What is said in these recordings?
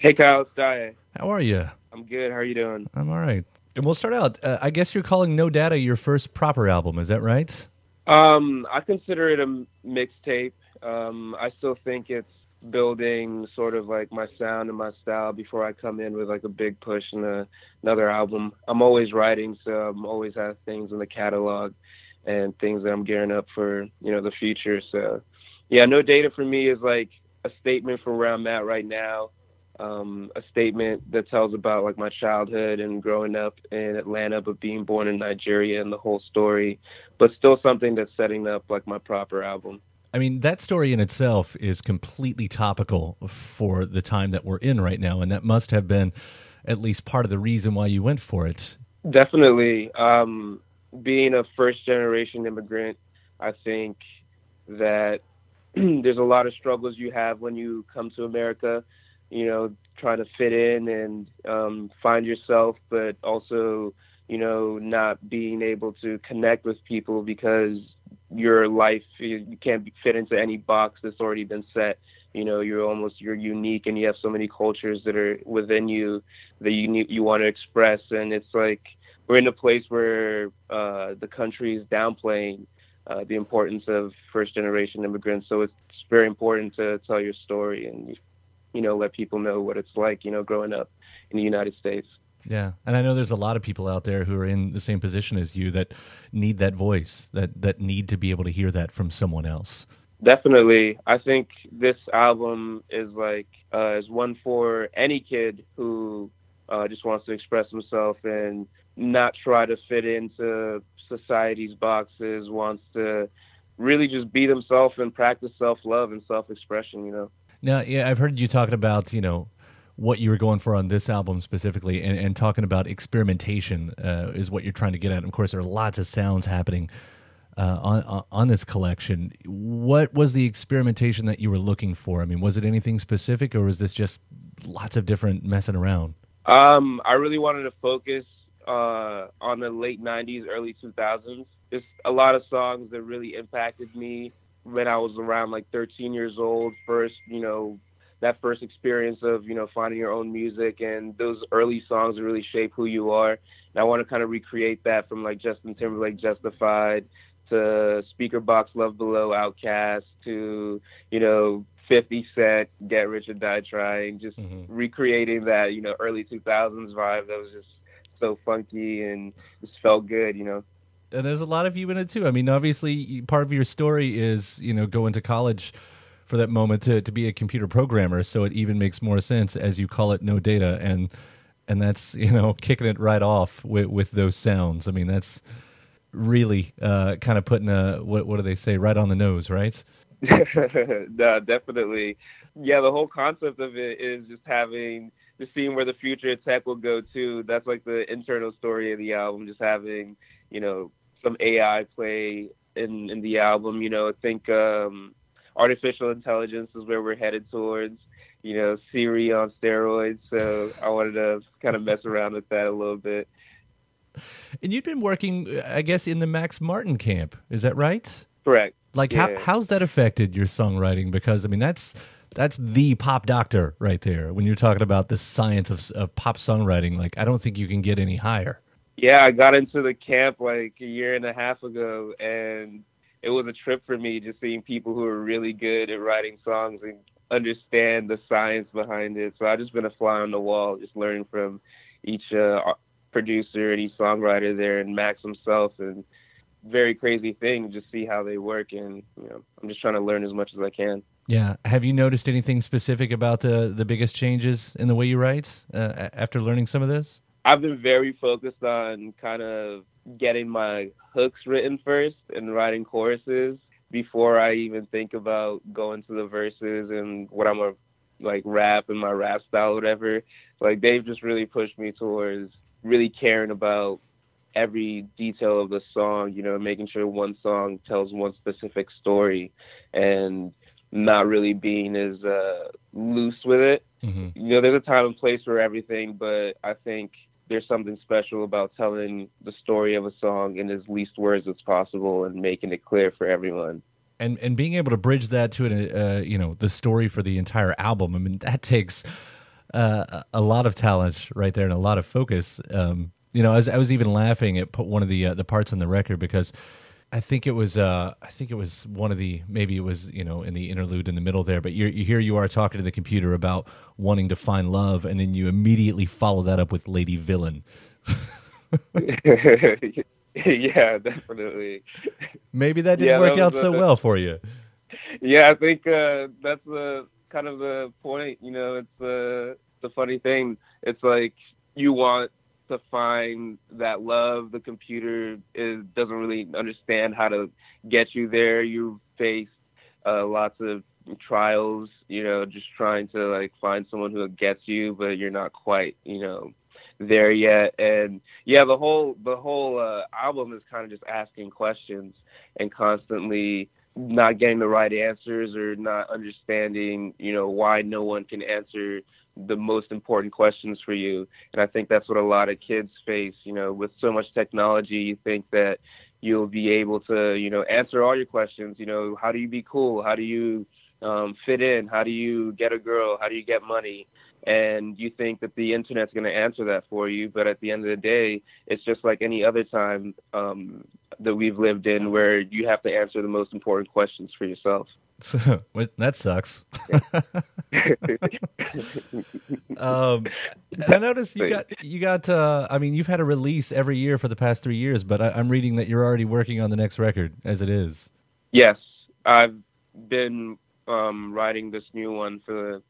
Hey, Kyle, it's. How are you? I'm good. How are you doing? I'm all right. And we'll start out. Uh, I guess you're calling No Data your first proper album. Is that right? Um, I consider it a mixtape. Um, I still think it's building sort of like my sound and my style before I come in with like a big push and a, another album. I'm always writing, so I'm always have things in the catalog and things that I'm gearing up for, you know, the future. So, yeah, no data for me is like a statement from where I'm at right now. Um, a statement that tells about like my childhood and growing up in Atlanta, but being born in Nigeria and the whole story, but still something that's setting up like my proper album. I mean, that story in itself is completely topical for the time that we're in right now, and that must have been at least part of the reason why you went for it. Definitely. Um, being a first generation immigrant, I think that there's a lot of struggles you have when you come to America, you know, trying to fit in and um, find yourself, but also, you know, not being able to connect with people because your life you can't fit into any box that's already been set. You know you're almost you're unique and you have so many cultures that are within you that you need, you want to express. And it's like we're in a place where uh, the country is downplaying uh, the importance of first generation immigrants. So it's very important to tell your story and you know let people know what it's like you know growing up in the United States yeah, and I know there's a lot of people out there who are in the same position as you that need that voice, that that need to be able to hear that from someone else. Definitely, I think this album is like uh, is one for any kid who uh, just wants to express himself and not try to fit into society's boxes. Wants to really just be themselves and practice self love and self expression. You know. Now, yeah, I've heard you talking about you know what you were going for on this album specifically, and, and talking about experimentation uh, is what you're trying to get at. And of course, there are lots of sounds happening uh, on on this collection. What was the experimentation that you were looking for? I mean, was it anything specific, or was this just lots of different messing around? Um, I really wanted to focus uh, on the late '90s, early 2000s. It's a lot of songs that really impacted me when I was around like 13 years old. First, you know, that first experience of you know finding your own music and those early songs really shape who you are. And I want to kind of recreate that from like Justin Timberlake, Justified, to Speakerboxxx, Love Below, OutKast to you know 50 Cent, Get Rich or Die Trying, just mm-hmm. recreating that you know early 2000s vibe that was just so funky and just felt good, you know. And there's a lot of you in it too. I mean, obviously, part of your story is you know going to college for that moment to, to be a computer programmer. So it even makes more sense as you call it no data and and that's you know kicking it right off with with those sounds. I mean that's really uh, kind of putting a what what do they say right on the nose, right? no, definitely. Yeah, the whole concept of it is just having just seeing where the future tech will go to. That's like the internal story of the album. Just having you know some AI play in in the album. You know, I think um, artificial intelligence is where we're headed towards. You know, Siri on steroids. So I wanted to kind of mess around with that a little bit. And you've been working, I guess, in the Max Martin camp. Is that right? Correct. Like, yeah. how, how's that affected your songwriting? Because I mean, that's that's the pop doctor right there. When you're talking about the science of, of pop songwriting, like I don't think you can get any higher. Yeah, I got into the camp like a year and a half ago, and it was a trip for me just seeing people who are really good at writing songs and understand the science behind it. So I've just been a fly on the wall, just learning from each uh, producer and each songwriter there, and Max himself, and very crazy thing. Just see how they work, and you know, I'm just trying to learn as much as I can. Yeah. Have you noticed anything specific about the the biggest changes in the way you write uh, after learning some of this? I've been very focused on kind of getting my hooks written first and writing choruses before I even think about going to the verses and what I'm gonna like rap and my rap style, or whatever. Like they've just really pushed me towards really caring about every detail of the song, you know, making sure one song tells one specific story and not really being as uh, loose with it. Mm-hmm. You know, there's a time and place for everything, but I think there's something special about telling the story of a song in as least words as possible and making it clear for everyone. And and being able to bridge that to an, uh, you know the story for the entire album. I mean that takes uh, a lot of talent right there and a lot of focus. Um, you know, I was, I was even laughing at one of the uh, the parts on the record because I think it was uh, I think it was one of the maybe it was you know in the interlude in the middle there, but you're, you here you are talking to the computer about wanting to find love, and then you immediately follow that up with Lady Villain. yeah, definitely. Maybe that didn't yeah, work that out so well for you. Yeah, I think uh, that's the kind of the point. You know, it's uh, the funny thing. It's like you want to find that love. The computer is doesn't really understand how to get you there. You face uh, lots of trials. You know, just trying to like find someone who gets you, but you're not quite. You know there yet and yeah the whole the whole uh, album is kind of just asking questions and constantly not getting the right answers or not understanding you know why no one can answer the most important questions for you. And i think that's what a lot of kids face you know with so much technology you think that you'll be able to you know answer all your questions you know how do you be cool? How do you um, fit in? How do you get a girl? How do you get money? And you think that the internet's going to answer that for you. But at the end of the day it's just like any other time um, that we've lived in where you have to answer the most important questions for yourself that sucks um, i noticed you got you got uh, i mean you've had a release every year for the past three years but I, i'm reading that you're already working on the next record as it is yes i've been um, writing this new one for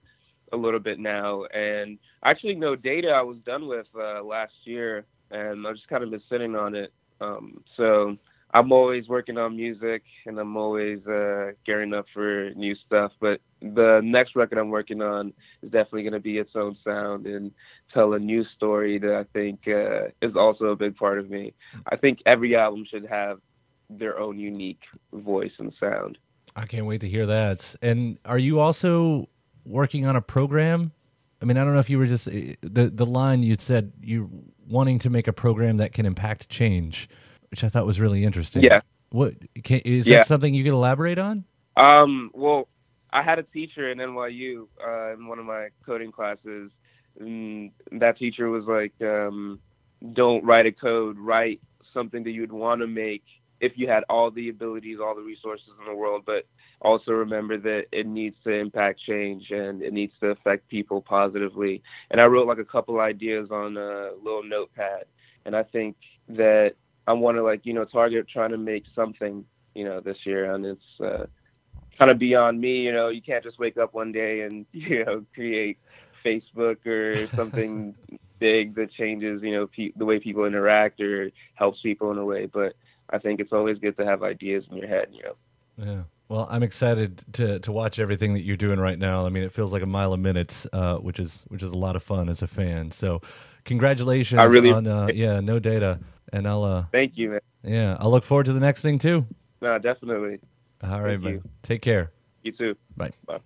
a little bit now. And actually, no data I was done with uh, last year, and I've just kind of been sitting on it. Um, so I'm always working on music, and I'm always uh, gearing up for new stuff. But the next record I'm working on is definitely going to be its own sound and tell a new story that I think uh, is also a big part of me. I think every album should have their own unique voice and sound. I can't wait to hear that. And are you also working on a program? I mean, I don't know if you were just eh, the the line you said you wanting to make a program that can impact change, which I thought was really interesting. Yeah. What can, is yeah. that something you could elaborate on? Um. Well, I had a teacher in NYU uh, in one of my coding classes. And that teacher was like, um, "Don't write a code. Write something that you'd want to make if you had all the abilities, all the resources in the world, but also remember that it needs to impact change and it needs to affect people positively. And I wrote like a couple ideas on a little notepad, and I think that I want to like you know target trying to make something you know this year, and it's uh, kind of beyond me. You know, you can't just wake up one day and you know create Facebook or something big that changes you know pe- the way people interact or helps people in a way, but I think it's always good to have ideas in your head, you know. Yeah. Well, I'm excited to to watch everything that you're doing right now. I mean, it feels like a mile a minute, uh, which is which is a lot of fun as a fan. So, congratulations I really, on uh, yeah, no data, and I'll uh, thank you, man. Yeah, I'll look forward to the next thing too. No, definitely. All right, thank man. You. Take care. You too. Bye. Bye.